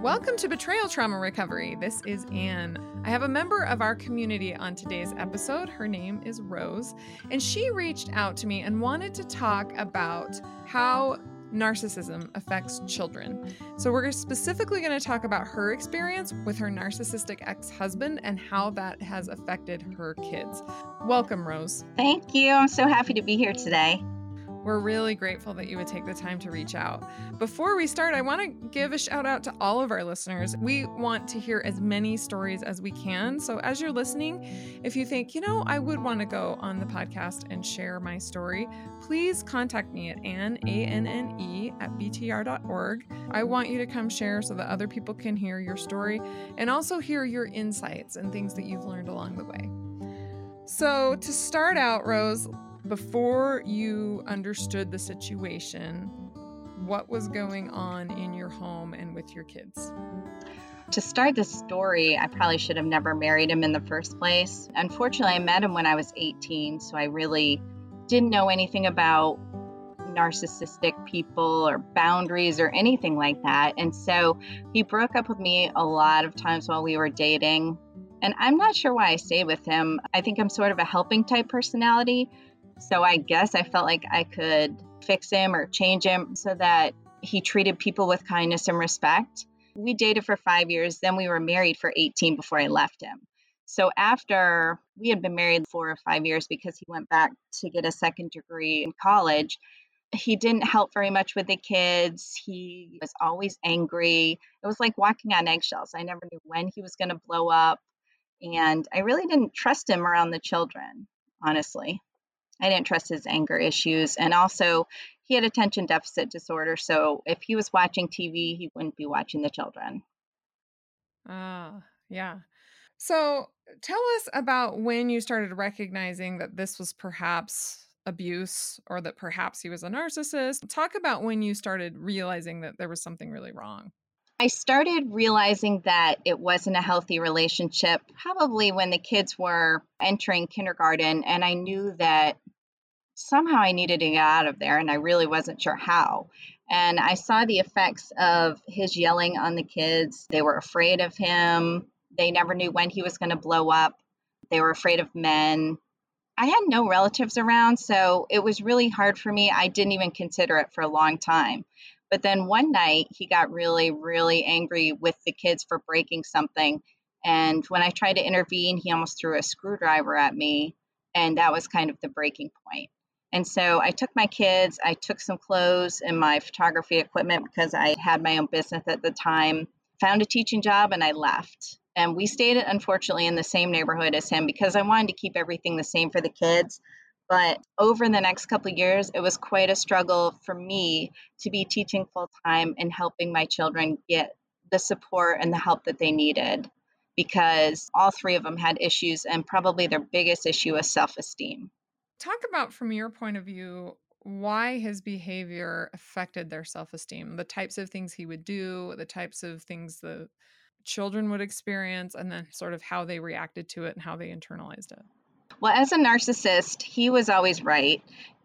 Welcome to Betrayal Trauma Recovery. This is Anne. I have a member of our community on today's episode. Her name is Rose, and she reached out to me and wanted to talk about how narcissism affects children. So, we're specifically going to talk about her experience with her narcissistic ex husband and how that has affected her kids. Welcome, Rose. Thank you. I'm so happy to be here today. We're really grateful that you would take the time to reach out. Before we start, I want to give a shout out to all of our listeners. We want to hear as many stories as we can. So, as you're listening, if you think, you know, I would want to go on the podcast and share my story, please contact me at anne, A-N-N-E, at btr.org. I want you to come share so that other people can hear your story and also hear your insights and things that you've learned along the way. So, to start out, Rose, before you understood the situation, what was going on in your home and with your kids? To start the story, I probably should have never married him in the first place. Unfortunately, I met him when I was 18, so I really didn't know anything about narcissistic people or boundaries or anything like that. And so he broke up with me a lot of times while we were dating. And I'm not sure why I stayed with him. I think I'm sort of a helping type personality. So I guess I felt like I could fix him or change him so that he treated people with kindness and respect. We dated for five years, then we were married for 18 before I left him. So after we had been married four or five years because he went back to get a second degree in college, he didn't help very much with the kids. He was always angry. It was like walking on eggshells. I never knew when he was going to blow up. And I really didn't trust him around the children, honestly. I didn't trust his anger issues. And also, he had attention deficit disorder. So if he was watching TV, he wouldn't be watching the children. Ah, yeah. So tell us about when you started recognizing that this was perhaps abuse or that perhaps he was a narcissist. Talk about when you started realizing that there was something really wrong. I started realizing that it wasn't a healthy relationship probably when the kids were entering kindergarten, and I knew that somehow I needed to get out of there, and I really wasn't sure how. And I saw the effects of his yelling on the kids. They were afraid of him. They never knew when he was going to blow up. They were afraid of men. I had no relatives around, so it was really hard for me. I didn't even consider it for a long time. But then one night, he got really, really angry with the kids for breaking something. And when I tried to intervene, he almost threw a screwdriver at me. And that was kind of the breaking point. And so I took my kids, I took some clothes and my photography equipment because I had my own business at the time, found a teaching job, and I left. And we stayed, unfortunately, in the same neighborhood as him because I wanted to keep everything the same for the kids. But over the next couple years, it was quite a struggle for me to be teaching full time and helping my children get the support and the help that they needed because all three of them had issues, and probably their biggest issue was self esteem. Talk about, from your point of view, why his behavior affected their self esteem, the types of things he would do, the types of things the children would experience, and then sort of how they reacted to it and how they internalized it. Well, as a narcissist, he was always right.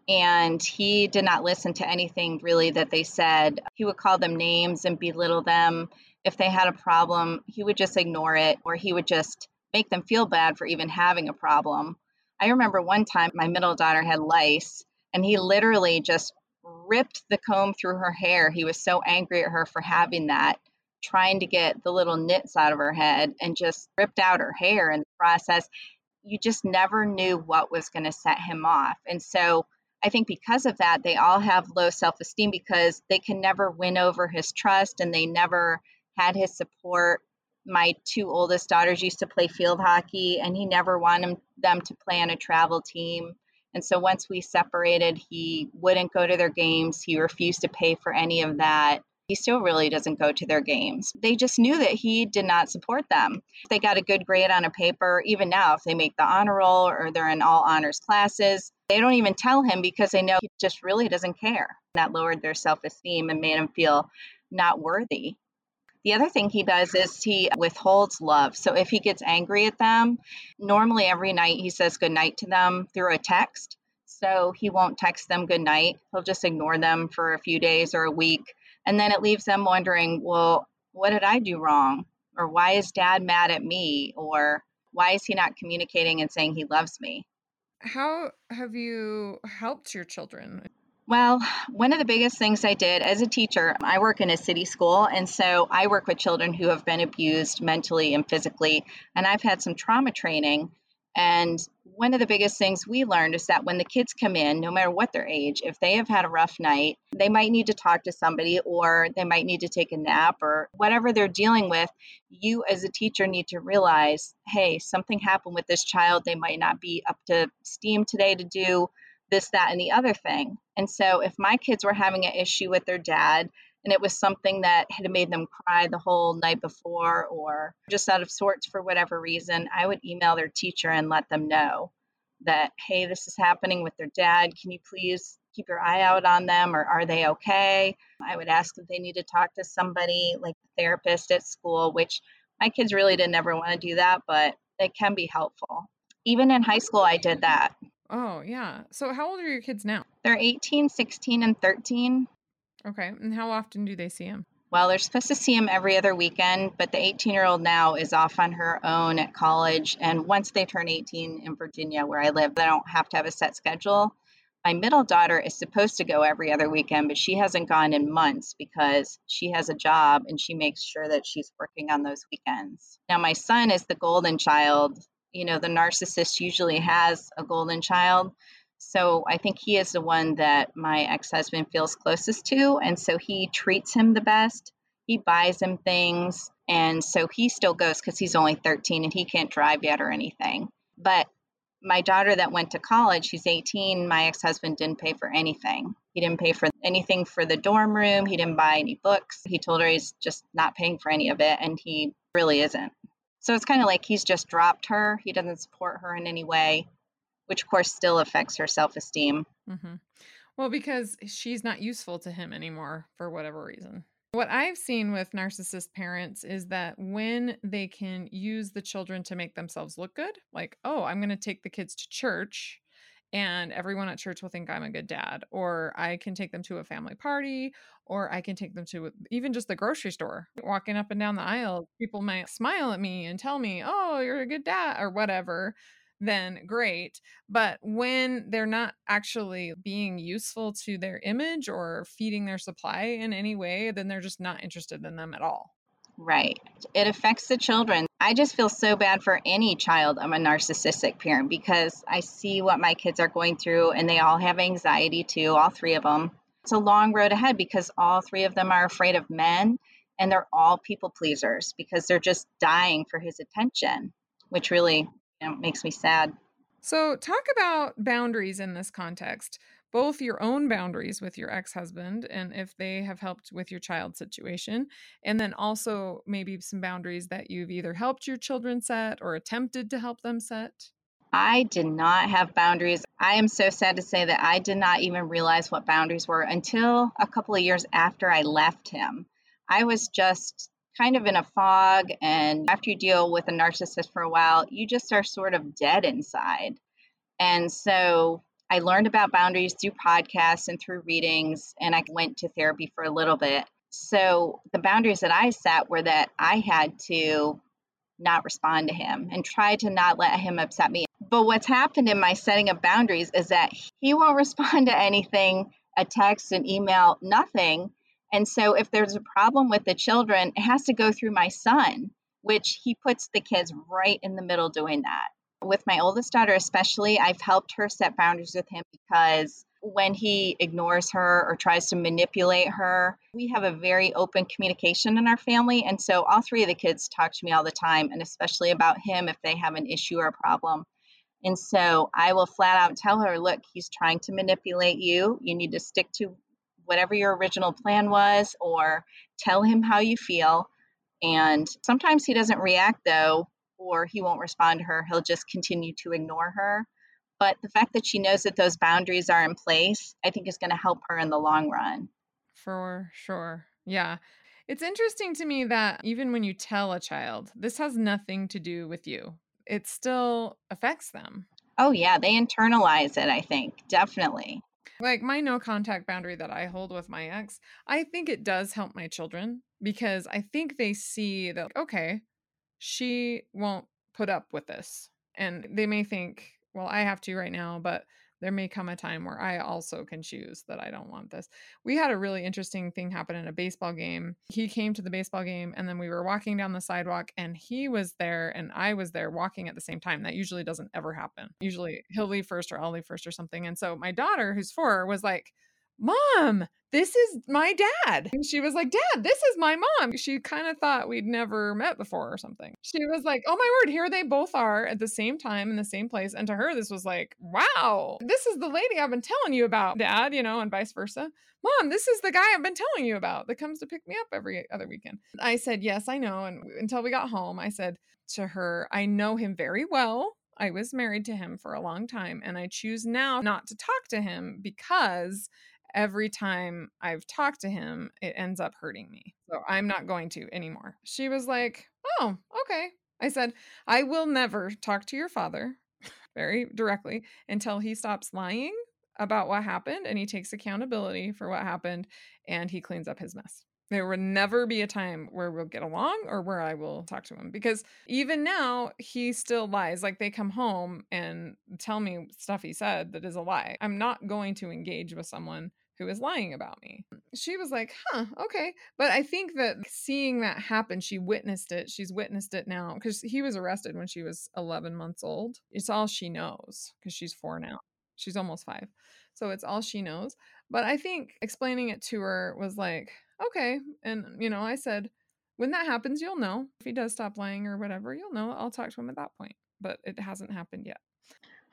And he did not listen to anything really that they said. He would call them names and belittle them. If they had a problem, he would just ignore it, or he would just make them feel bad for even having a problem. I remember one time my middle daughter had lice, and he literally just ripped the comb through her hair. He was so angry at her for having that, trying to get the little nits out of her head, and just ripped out her hair in the process you just never knew what was going to set him off. And so I think because of that, they all have low self esteem because they can never win over his trust and they never had his support. My two oldest daughters used to play field hockey, and he never wanted them to play on a travel team. And so once we separated, he wouldn't go to their games. He refused to pay for any of that he still really doesn't go to their games. They just knew that he did not support them. If they got a good grade on a paper, even now, if they make the honor roll or they're in all honors classes, they don't even tell him because they know he just really doesn't care. That lowered their self esteem and made them feel not worthy. The other thing he does is he withholds love. So if he gets angry at them, normally every night he says good night to them through a text. So he won't text them good night. He'll just ignore them for a few days or a week and then it leaves them wondering, well, what did I do wrong? Or why is dad mad at me? Or why is he not communicating and saying he loves me? How have you helped your children? Well, one of the biggest things I did as a teacher, I work in a city school, and so I work with children who have been abused mentally and physically, and I've had some trauma training. And one of the biggest things we learned is that when the kids come in, no matter what their age, if they have had a rough night, they might need to talk to somebody or they might need to take a nap or whatever they're dealing with. You, as a teacher, need to realize hey, something happened with this child. They might not be up to steam today to do this, that, and the other thing. And so if my kids were having an issue with their dad, and it was something that had made them cry the whole night before or just out of sorts for whatever reason, I would email their teacher and let them know that, hey, this is happening with their dad. Can you please keep your eye out on them or are they okay? I would ask if they need to talk to somebody like a therapist at school, which my kids really didn't ever want to do that, but it can be helpful. Even in high school, I did that. Oh, yeah. So, how old are your kids now? They're 18, 16, and 13. Okay. And how often do they see him? Well, they're supposed to see him every other weekend, but the 18 year old now is off on her own at college. And once they turn 18 in Virginia, where I live, they don't have to have a set schedule. My middle daughter is supposed to go every other weekend, but she hasn't gone in months because she has a job and she makes sure that she's working on those weekends. Now, my son is the golden child you know, the narcissist usually has a golden child. So I think he is the one that my ex husband feels closest to. And so he treats him the best. He buys him things. And so he still goes because he's only 13 and he can't drive yet or anything. But my daughter that went to college, she's 18. My ex husband didn't pay for anything. He didn't pay for anything for the dorm room. He didn't buy any books. He told her he's just not paying for any of it. And he really isn't. So it's kind of like he's just dropped her. He doesn't support her in any way, which of course still affects her self esteem. Mm-hmm. Well, because she's not useful to him anymore for whatever reason. What I've seen with narcissist parents is that when they can use the children to make themselves look good, like, oh, I'm going to take the kids to church and everyone at church will think I'm a good dad, or I can take them to a family party, or I can take them to even just the grocery store. Walking up and down the aisle, people might smile at me and tell me, Oh, you're a good dad, or whatever. Then great. But when they're not actually being useful to their image or feeding their supply in any way, then they're just not interested in them at all. Right. It affects the children. I just feel so bad for any child I'm a narcissistic parent because I see what my kids are going through and they all have anxiety too, all three of them. It's a long road ahead because all three of them are afraid of men and they're all people pleasers because they're just dying for his attention, which really you know, makes me sad. So, talk about boundaries in this context both your own boundaries with your ex husband and if they have helped with your child situation, and then also maybe some boundaries that you've either helped your children set or attempted to help them set. I did not have boundaries. I am so sad to say that I did not even realize what boundaries were until a couple of years after I left him. I was just kind of in a fog, and after you deal with a narcissist for a while, you just are sort of dead inside. And so I learned about boundaries through podcasts and through readings, and I went to therapy for a little bit. So the boundaries that I set were that I had to not respond to him and try to not let him upset me. But what's happened in my setting of boundaries is that he won't respond to anything, a text, an email, nothing. And so if there's a problem with the children, it has to go through my son, which he puts the kids right in the middle doing that with my oldest daughter, especially, I've helped her set boundaries with him because when he ignores her or tries to manipulate her, we have a very open communication in our family. And so all three of the kids talk to me all the time, and especially about him if they have an issue or a problem. And so I will flat out tell her, look, he's trying to manipulate you. You need to stick to whatever your original plan was, or tell him how you feel. And sometimes he doesn't react, though, or he won't respond to her. He'll just continue to ignore her. But the fact that she knows that those boundaries are in place, I think is going to help her in the long run. For sure. Yeah. It's interesting to me that even when you tell a child, this has nothing to do with you, it still affects them. Oh, yeah. They internalize it, I think. Definitely. Like my no contact boundary that I hold with my ex, I think it does help my children because I think they see that, okay, she won't put up with this. And they may think, well, I have to right now, but there may come a time where I also can choose that I don't want this. We had a really interesting thing happen in a baseball game. He came to the baseball game and then we were walking down the sidewalk and he was there and I was there walking at the same time. That usually doesn't ever happen. Usually he'll leave first or I'll leave first or something. And so my daughter, who's four, was like, Mom, this is my dad. And she was like, Dad, this is my mom. She kind of thought we'd never met before or something. She was like, Oh my word, here they both are at the same time in the same place. And to her, this was like, Wow, this is the lady I've been telling you about, Dad, you know, and vice versa. Mom, this is the guy I've been telling you about that comes to pick me up every other weekend. I said, Yes, I know. And until we got home, I said to her, I know him very well. I was married to him for a long time, and I choose now not to talk to him because every time I've talked to him, it ends up hurting me. So I'm not going to anymore. She was like, Oh, okay. I said, I will never talk to your father very directly until he stops lying about what happened and he takes accountability for what happened and he cleans up his mess. There will never be a time where we'll get along or where I will talk to him because even now he still lies. Like they come home and tell me stuff he said that is a lie. I'm not going to engage with someone who is lying about me. She was like, huh, okay. But I think that seeing that happen, she witnessed it. She's witnessed it now because he was arrested when she was 11 months old. It's all she knows because she's four now. She's almost five. So it's all she knows. But I think explaining it to her was like, okay. And, you know, I said, when that happens, you'll know. If he does stop lying or whatever, you'll know. I'll talk to him at that point. But it hasn't happened yet.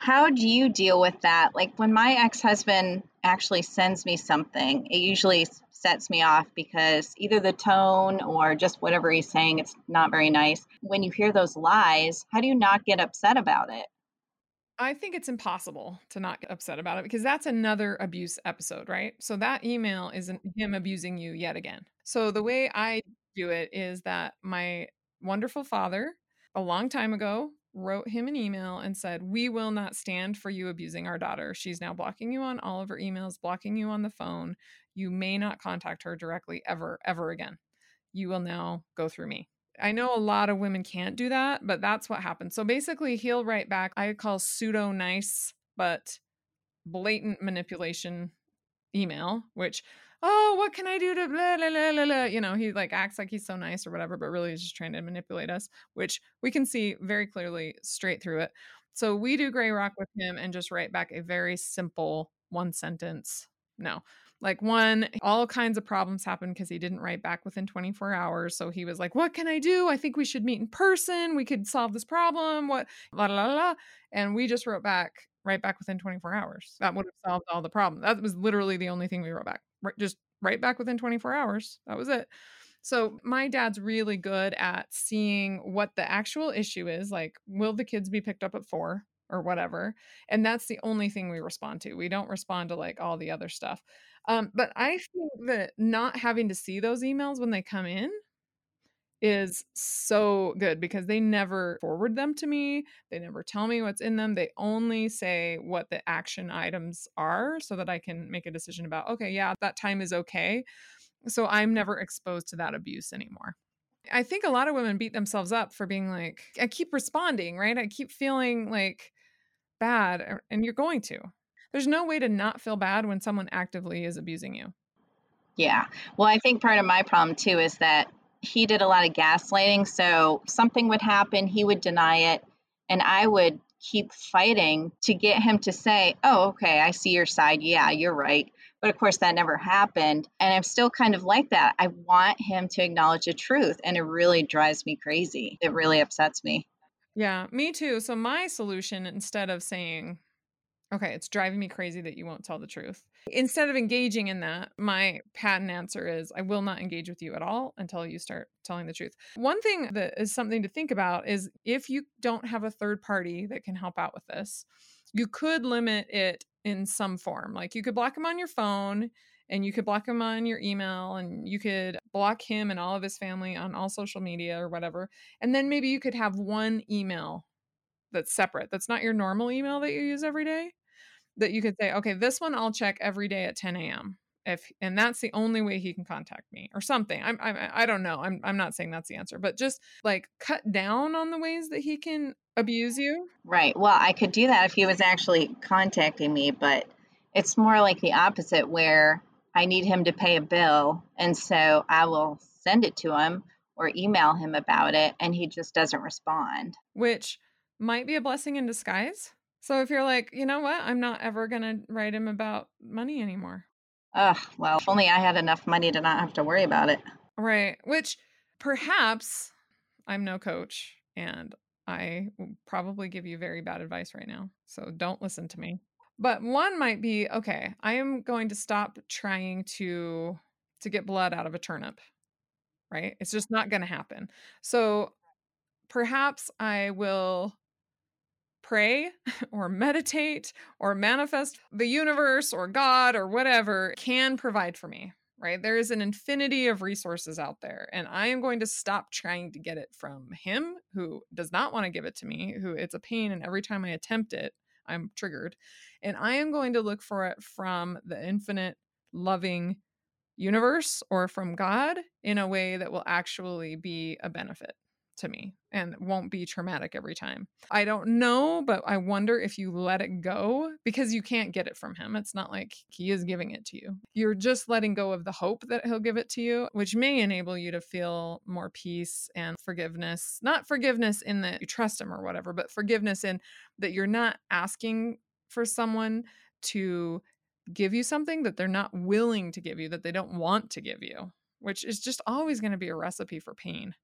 How do you deal with that? Like when my ex husband actually sends me something, it usually sets me off because either the tone or just whatever he's saying, it's not very nice. When you hear those lies, how do you not get upset about it? I think it's impossible to not get upset about it because that's another abuse episode, right? So that email isn't him abusing you yet again. So the way I do it is that my wonderful father, a long time ago, wrote him an email and said, We will not stand for you abusing our daughter. She's now blocking you on all of her emails, blocking you on the phone. You may not contact her directly ever, ever again. You will now go through me. I know a lot of women can't do that, but that's what happened. So basically, he'll write back, I call pseudo nice, but blatant manipulation email, which oh, what can I do to blah, blah, blah, blah, blah. You know, he like acts like he's so nice or whatever, but really he's just trying to manipulate us, which we can see very clearly straight through it. So we do gray rock with him and just write back a very simple one sentence. No. Like one, all kinds of problems happened because he didn't write back within 24 hours. So he was like, What can I do? I think we should meet in person. We could solve this problem. What la la la la. And we just wrote back right back within 24 hours. That would have solved all the problems. That was literally the only thing we wrote back Right, just right back within 24 hours. That was it. So my dad's really good at seeing what the actual issue is. Like, will the kids be picked up at four or whatever? And that's the only thing we respond to. We don't respond to like all the other stuff. Um, but I think that not having to see those emails when they come in is so good because they never forward them to me. They never tell me what's in them. They only say what the action items are so that I can make a decision about, okay, yeah, that time is okay. So I'm never exposed to that abuse anymore. I think a lot of women beat themselves up for being like, I keep responding, right? I keep feeling like bad, er, and you're going to. There's no way to not feel bad when someone actively is abusing you. Yeah. Well, I think part of my problem too is that he did a lot of gaslighting. So something would happen, he would deny it, and I would keep fighting to get him to say, Oh, okay, I see your side. Yeah, you're right. But of course, that never happened. And I'm still kind of like that. I want him to acknowledge the truth, and it really drives me crazy. It really upsets me. Yeah, me too. So, my solution, instead of saying, Okay, it's driving me crazy that you won't tell the truth. Instead of engaging in that, my patent answer is I will not engage with you at all until you start telling the truth. One thing that is something to think about is if you don't have a third party that can help out with this, you could limit it in some form. Like you could block him on your phone and you could block him on your email and you could block him and all of his family on all social media or whatever. And then maybe you could have one email that's separate. That's not your normal email that you use every day that you could say, okay, this one I'll check every day at 10 a.m. If and that's the only way he can contact me or something. I'm, I'm I don't know. I'm I'm not saying that's the answer, but just like cut down on the ways that he can abuse you. Right. Well, I could do that if he was actually contacting me, but it's more like the opposite where I need him to pay a bill and so I will send it to him or email him about it and he just doesn't respond. Which might be a blessing in disguise. So if you're like, you know what, I'm not ever going to write him about money anymore. Ugh, well, if only I had enough money to not have to worry about it. Right. Which perhaps I'm no coach and I will probably give you very bad advice right now. So don't listen to me. But one might be okay, I am going to stop trying to to get blood out of a turnip. Right? It's just not going to happen. So perhaps I will pray or meditate or manifest the universe or God or whatever can provide for me, right? There is an infinity of resources out there, and I am going to stop trying to get it from Him who does not want to give it to me, who it's a pain, and every time I attempt it, I'm triggered. And I am going to look for it from the infinite, loving universe or from God in a way that will actually be a benefit to me and won't be traumatic every time. I don't know, but I wonder if you let it go because you can't get it from him. It's not like he is giving it to you. You're just letting go of the hope that he'll give it to you, which may enable you to feel more peace and forgiveness. Not forgiveness in that you trust him or whatever, but forgiveness in that you're not asking for someone to give you something that they're not willing to give you, that they don't want to give you, which is just always going to be a recipe for pain.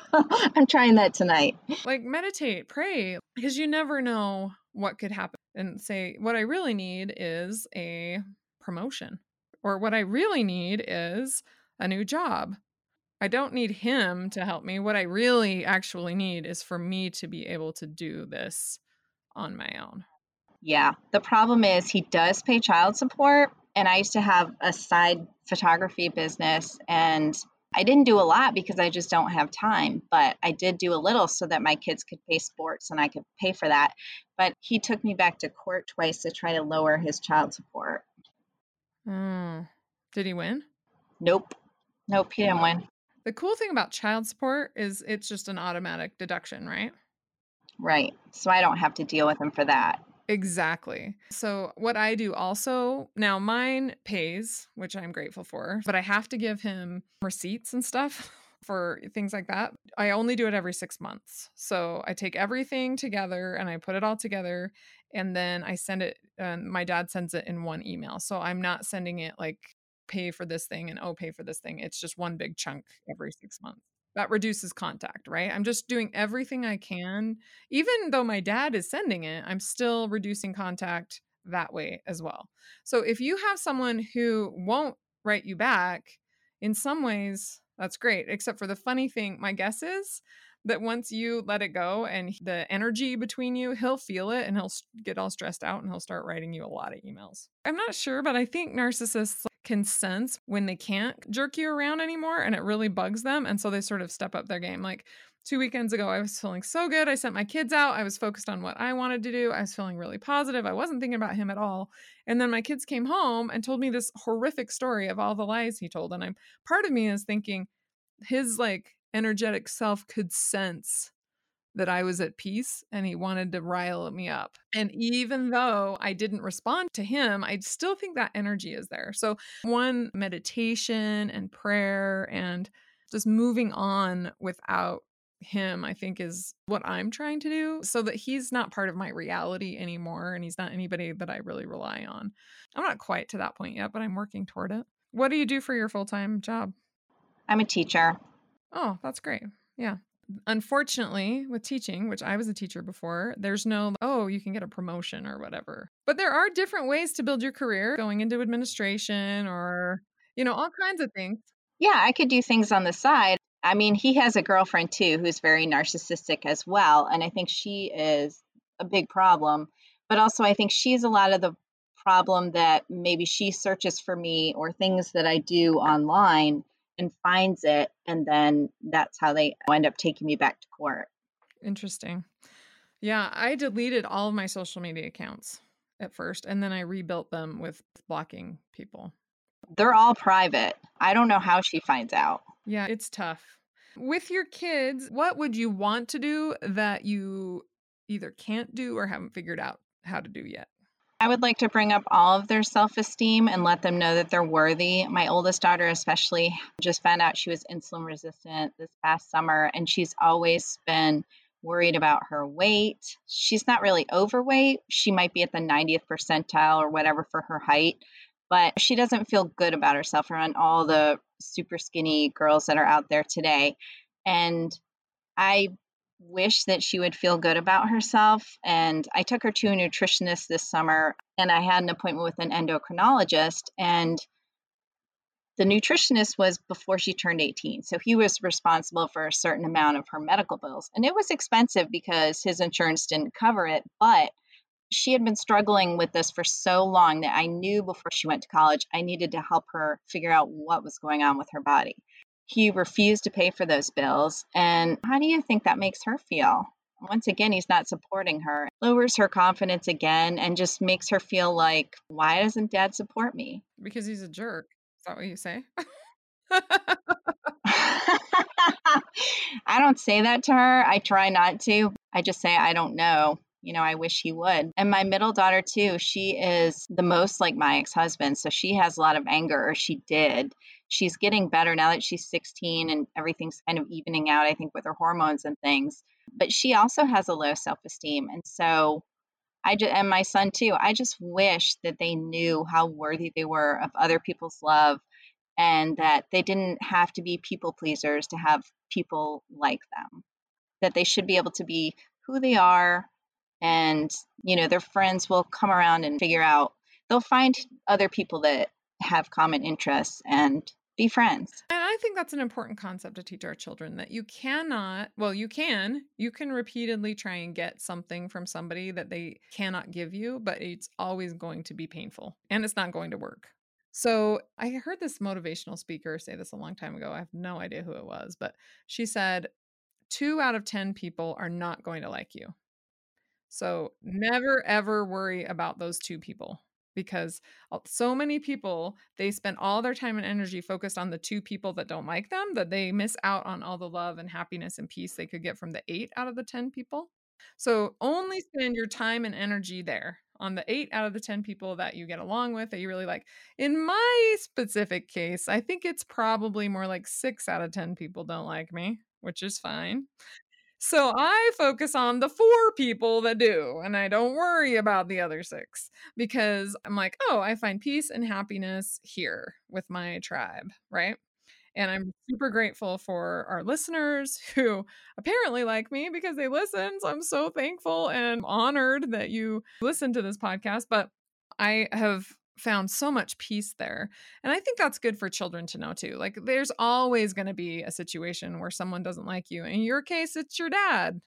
I'm trying that tonight. Like meditate, pray, because you never know what could happen. And say, what I really need is a promotion, or what I really need is a new job. I don't need him to help me. What I really actually need is for me to be able to do this on my own. Yeah. The problem is he does pay child support. And I used to have a side photography business, and I didn't do a lot because I just don't have time, but I did do a little so that my kids could pay sports and I could pay for that. But he took me back to court twice to try to lower his child support. Mm. Did he win? Nope. Nope, he didn't win. The cool thing about child support is it's just an automatic deduction, right? Right. So I don't have to deal with him for that. Exactly. So, what I do also now, mine pays, which I'm grateful for, but I have to give him receipts and stuff for things like that. I only do it every six months. So, I take everything together and I put it all together and then I send it. My dad sends it in one email. So, I'm not sending it like pay for this thing and oh, pay for this thing. It's just one big chunk every six months that reduces contact, right? I'm just doing everything I can. Even though my dad is sending it, I'm still reducing contact that way as well. So if you have someone who won't write you back, in some ways, that's great. Except for the funny thing, my guess is that once you let it go and the energy between you, he'll feel it and he'll get all stressed out and he'll start writing you a lot of emails. I'm not sure, but I think narcissists can sense when they can't jerk you around anymore and it really bugs them. And so they sort of step up their game. Like two weekends ago, I was feeling so good. I sent my kids out. I was focused on what I wanted to do. I was feeling really positive. I wasn't thinking about him at all. And then my kids came home and told me this horrific story of all the lies he told. And I'm part of me is thinking his like energetic self could sense that I was at peace and he wanted to rile me up. And even though I didn't respond to him, I still think that energy is there. So, one, meditation and prayer and just moving on without him, I think, is what I'm trying to do so that he's not part of my reality anymore and he's not anybody that I really rely on. I'm not quite to that point yet, but I'm working toward it. What do you do for your full time job? I'm a teacher. Oh, that's great. Yeah unfortunately, with teaching, which I was a teacher before, there's no, oh, you can get a promotion or whatever. But there are different ways to build your career going into administration or, you know, all kinds of things. Yeah, I could do things on the side. I mean, he has a girlfriend too who's very narcissistic as well. And I think she is a big problem. But also, I think she's a lot of the problem that maybe she searches for me or things that I do online and finds it and then that's how they end up taking me back to court interesting yeah i deleted all of my social media accounts at first, and then I rebuilt them with blocking people. They're all private. I don't know how she finds out. Yeah, it's tough. With your kids, what would you want to do that you either can't do or haven't figured out how to do yet? I would like to bring up all of their self esteem and let them know that they're worthy. My oldest daughter, especially, just found out she was insulin resistant this past summer, and she's always been worried about her weight. She's not really overweight. She might be at the 90th percentile or whatever for her height, but she doesn't feel good about herself around all the super skinny girls that are out there today. And I wish that she would feel good about herself. And I took her to a nutritionist this summer, and I had an appointment with an endocrinologist. And the nutritionist was before she turned 18. So he was responsible for a certain amount of her medical bills. And it was expensive because his insurance didn't cover it. But she had been struggling with this for so long that I knew before she went to college, I needed to help her figure out what was going on with her body. He refused to pay for those bills. And how do you think that makes her feel? Once again, he's not supporting her, lowers her confidence again, and just makes her feel like, why doesn't dad support me? Because he's a jerk. Is that what you say? I don't say that to her. I try not to. I just say, I don't know. You know, I wish he would. And my middle daughter, too, she is the most like my ex husband. So she has a lot of anger, or she did she's getting better now that she's 16 and everything's kind of evening out, I think, with her hormones and things. But she also has a low self esteem. And so I just, and my son too, I just wish that they knew how worthy they were of other people's love and that they didn't have to be people pleasers to have people like them, that they should be able to be who they are. And, you know, their friends will come around and figure out, they'll find other people that have common interests and be friends. And I think that's an important concept to teach our children that you cannot, well, you can, you can repeatedly try and get something from somebody that they cannot give you, but it's always going to be painful and it's not going to work. So I heard this motivational speaker say this a long time ago. I have no idea who it was, but she said, two out of 10 people are not going to like you. So never ever worry about those two people because so many people they spend all their time and energy focused on the two people that don't like them that they miss out on all the love and happiness and peace they could get from the 8 out of the 10 people. So only spend your time and energy there on the 8 out of the 10 people that you get along with that you really like. In my specific case, I think it's probably more like 6 out of 10 people don't like me, which is fine. So I focus on the four people that do, and I don't worry about the other six because I'm like, oh, I find peace and happiness here with my tribe, right? And I'm super grateful for our listeners who apparently like me because they listen. So I'm so thankful and honored that you listen to this podcast. But I have found so much peace there. And I think that's good for children to know too. Like there's always going to be a situation where someone doesn't like you. In your case, it's your dad.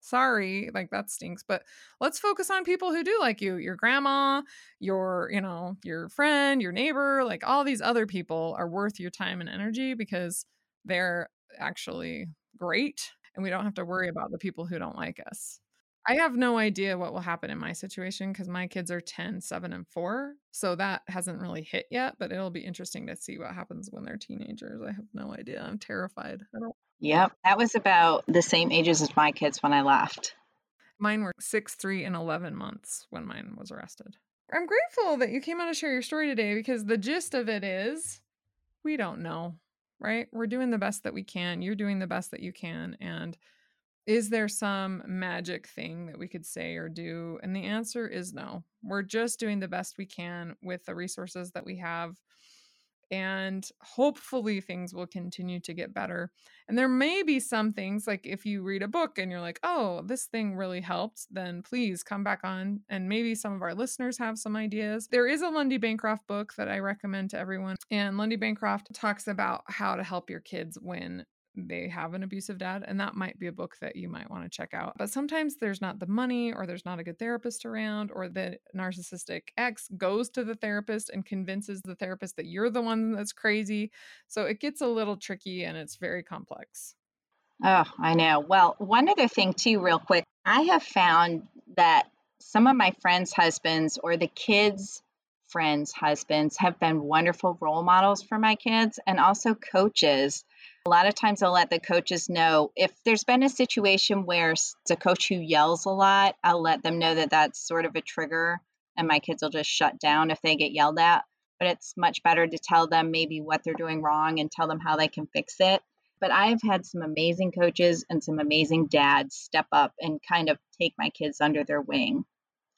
Sorry, like that stinks, but let's focus on people who do like you. Your grandma, your, you know, your friend, your neighbor, like all these other people are worth your time and energy because they're actually great and we don't have to worry mm. about the people who don't like us. I have no idea what will happen in my situation because my kids are 10, 7, and 4. So that hasn't really hit yet, but it'll be interesting to see what happens when they're teenagers. I have no idea. I'm terrified. I don't. Yep. That was about the same ages as my kids when I left. Mine were 6, 3, and 11 months when mine was arrested. I'm grateful that you came on to share your story today because the gist of it is we don't know, right? We're doing the best that we can. You're doing the best that you can. And is there some magic thing that we could say or do? And the answer is no. We're just doing the best we can with the resources that we have. And hopefully things will continue to get better. And there may be some things like if you read a book and you're like, oh, this thing really helped, then please come back on. And maybe some of our listeners have some ideas. There is a Lundy Bancroft book that I recommend to everyone. And Lundy Bancroft talks about how to help your kids when they have an abusive dad and that might be a book that you might want to check out. But sometimes there's not the money or there's not a good therapist around or the narcissistic ex goes to the therapist and convinces the therapist that you're the one that's crazy. So it gets a little tricky and it's very complex. Oh i know. Well one other thing too real quick. I have found that some of my friends' husbands or the kids' friends' husbands have been wonderful role models for my kids and also coaches. A lot of times I'll let the coaches know if there's been a situation where it's a coach who yells a lot, I'll let them know that that's sort of a trigger and my kids will just shut down if they get yelled at. But it's much better to tell them maybe what they're doing wrong and tell them how they can fix it. But I've had some amazing coaches and some amazing dads step up and kind of take my kids under their wing.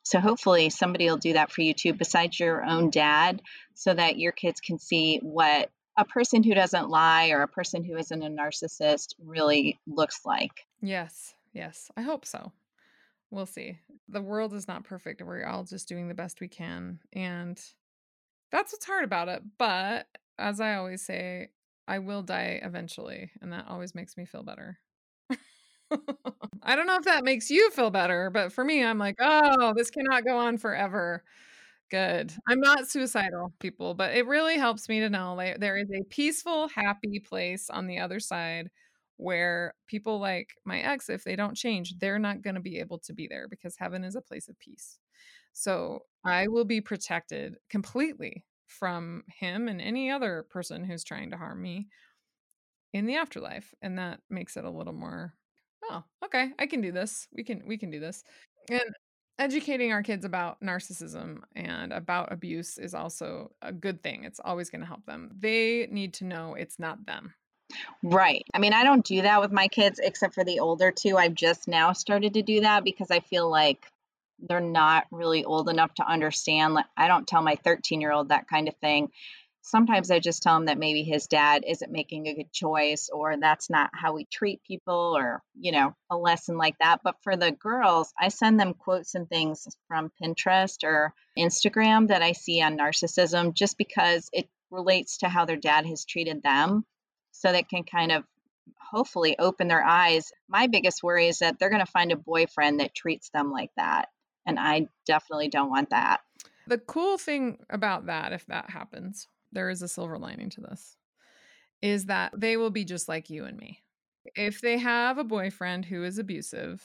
So hopefully somebody will do that for you too, besides your own dad, so that your kids can see what a person who doesn't lie or a person who isn't a narcissist really looks like. Yes, yes. I hope so. We'll see. The world is not perfect. We're all just doing the best we can. And that's what's hard about it. But as I always say, I will die eventually. And that always makes me feel better. I don't know if that makes you feel better, but for me, I'm like, oh, this cannot go on forever. Good. I'm not suicidal, people, but it really helps me to know like there is a peaceful, happy place on the other side where people like my ex, if they don't change, they're not going to be able to be there because heaven is a place of peace. So I will be protected completely from him and any other person who's trying to harm me in the afterlife. And that makes it a little more oh, okay, I can do this. We can we can do this. And educating our kids about narcissism and about abuse is also a good thing. It's always going to help them. They need to know it's not them. Right. I mean, I don't do that with my kids except for the older two. I've just now started to do that because I feel like they're not really old enough to understand. Like, I don't tell my 13 year old that kind of thing sometimes I just tell him that maybe his dad isn't making a good choice or that's not how we treat people or, you know, a lesson like that. But for the girls, I send them quotes and things from Pinterest or Instagram that I see on narcissism just because it relates to how their dad has treated them. So that can kind of hopefully open their eyes. My biggest worry is that they're going to find a boyfriend that treats them like that. And I definitely don't want that. The cool thing about that, if that happens, there is a silver lining to this is that they will be just like you and me. If they have a boyfriend who is abusive,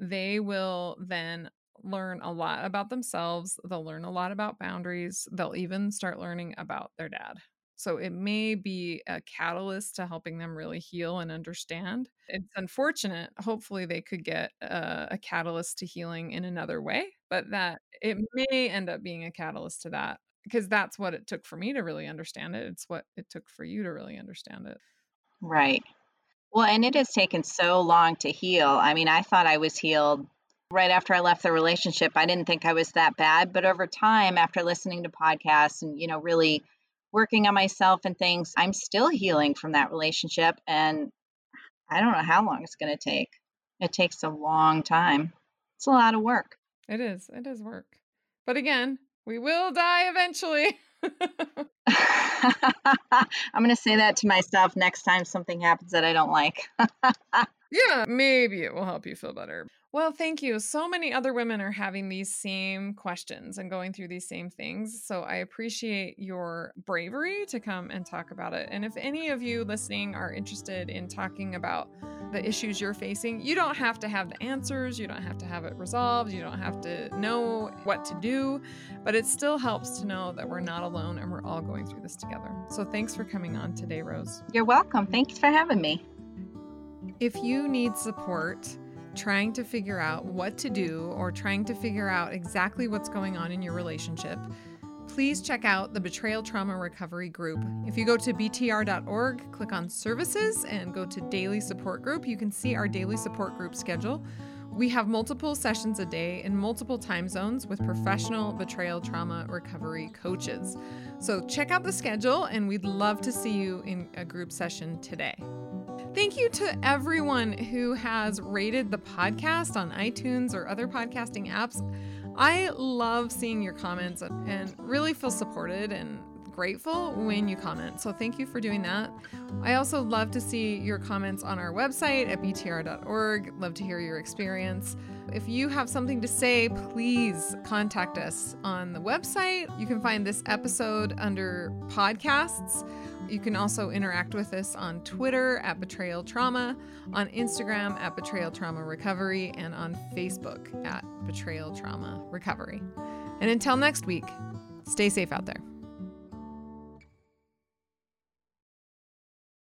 they will then learn a lot about themselves. They'll learn a lot about boundaries. They'll even start learning about their dad. So it may be a catalyst to helping them really heal and understand. It's unfortunate. Hopefully, they could get a, a, catalyst to healing in another way, but that it may end up being a catalyst to that because that's what it took for me to really understand it. It's what it took for you to really understand it. Right. Well, and it has taken so long to heal. I mean, I thought I was healed right after I left the relationship. I didn't think I was that bad, but over time after listening to podcasts and, you know, really working on myself and things, I'm still healing from that relationship and I don't know how long it's going to take. It takes a long time. It's a lot of work. It is. It is work. But again, we will die eventually. I'm going to say that to myself next time something happens that I don't like. yeah, maybe it will help you feel better. Well, thank you. So many other women are having these same questions and going through these same things. So I appreciate your bravery to come and talk about it. And if any of you listening are interested in talking about the issues you're facing, you don't have to have the answers, you don't have to have it resolved, you don't have to know what to do, but it still helps to know that we're not alone and we're all going through this together. So thanks for coming on today, Rose. You're welcome. Thanks for having me. If you need support, trying to figure out what to do or trying to figure out exactly what's going on in your relationship, please check out the Betrayal Trauma Recovery Group. If you go to btr.org, click on Services, and go to Daily Support Group, you can see our daily support group schedule. We have multiple sessions a day in multiple time zones with professional betrayal trauma recovery coaches. So check out the schedule, and we'd love to see you in a group session today. Thank you to everyone who has rated the podcast on iTunes or other podcasting apps. I love seeing your comments and really feel supported and grateful when you comment. So thank you for doing that. I also love to see your comments on our website at btr.org. Love to hear your experience. If you have something to say, please contact us on the website. You can find this episode under podcasts. You can also interact with us on Twitter at Betrayal Trauma, on Instagram at Betrayal Trauma Recovery, and on Facebook at Betrayal Trauma Recovery. And until next week, stay safe out there.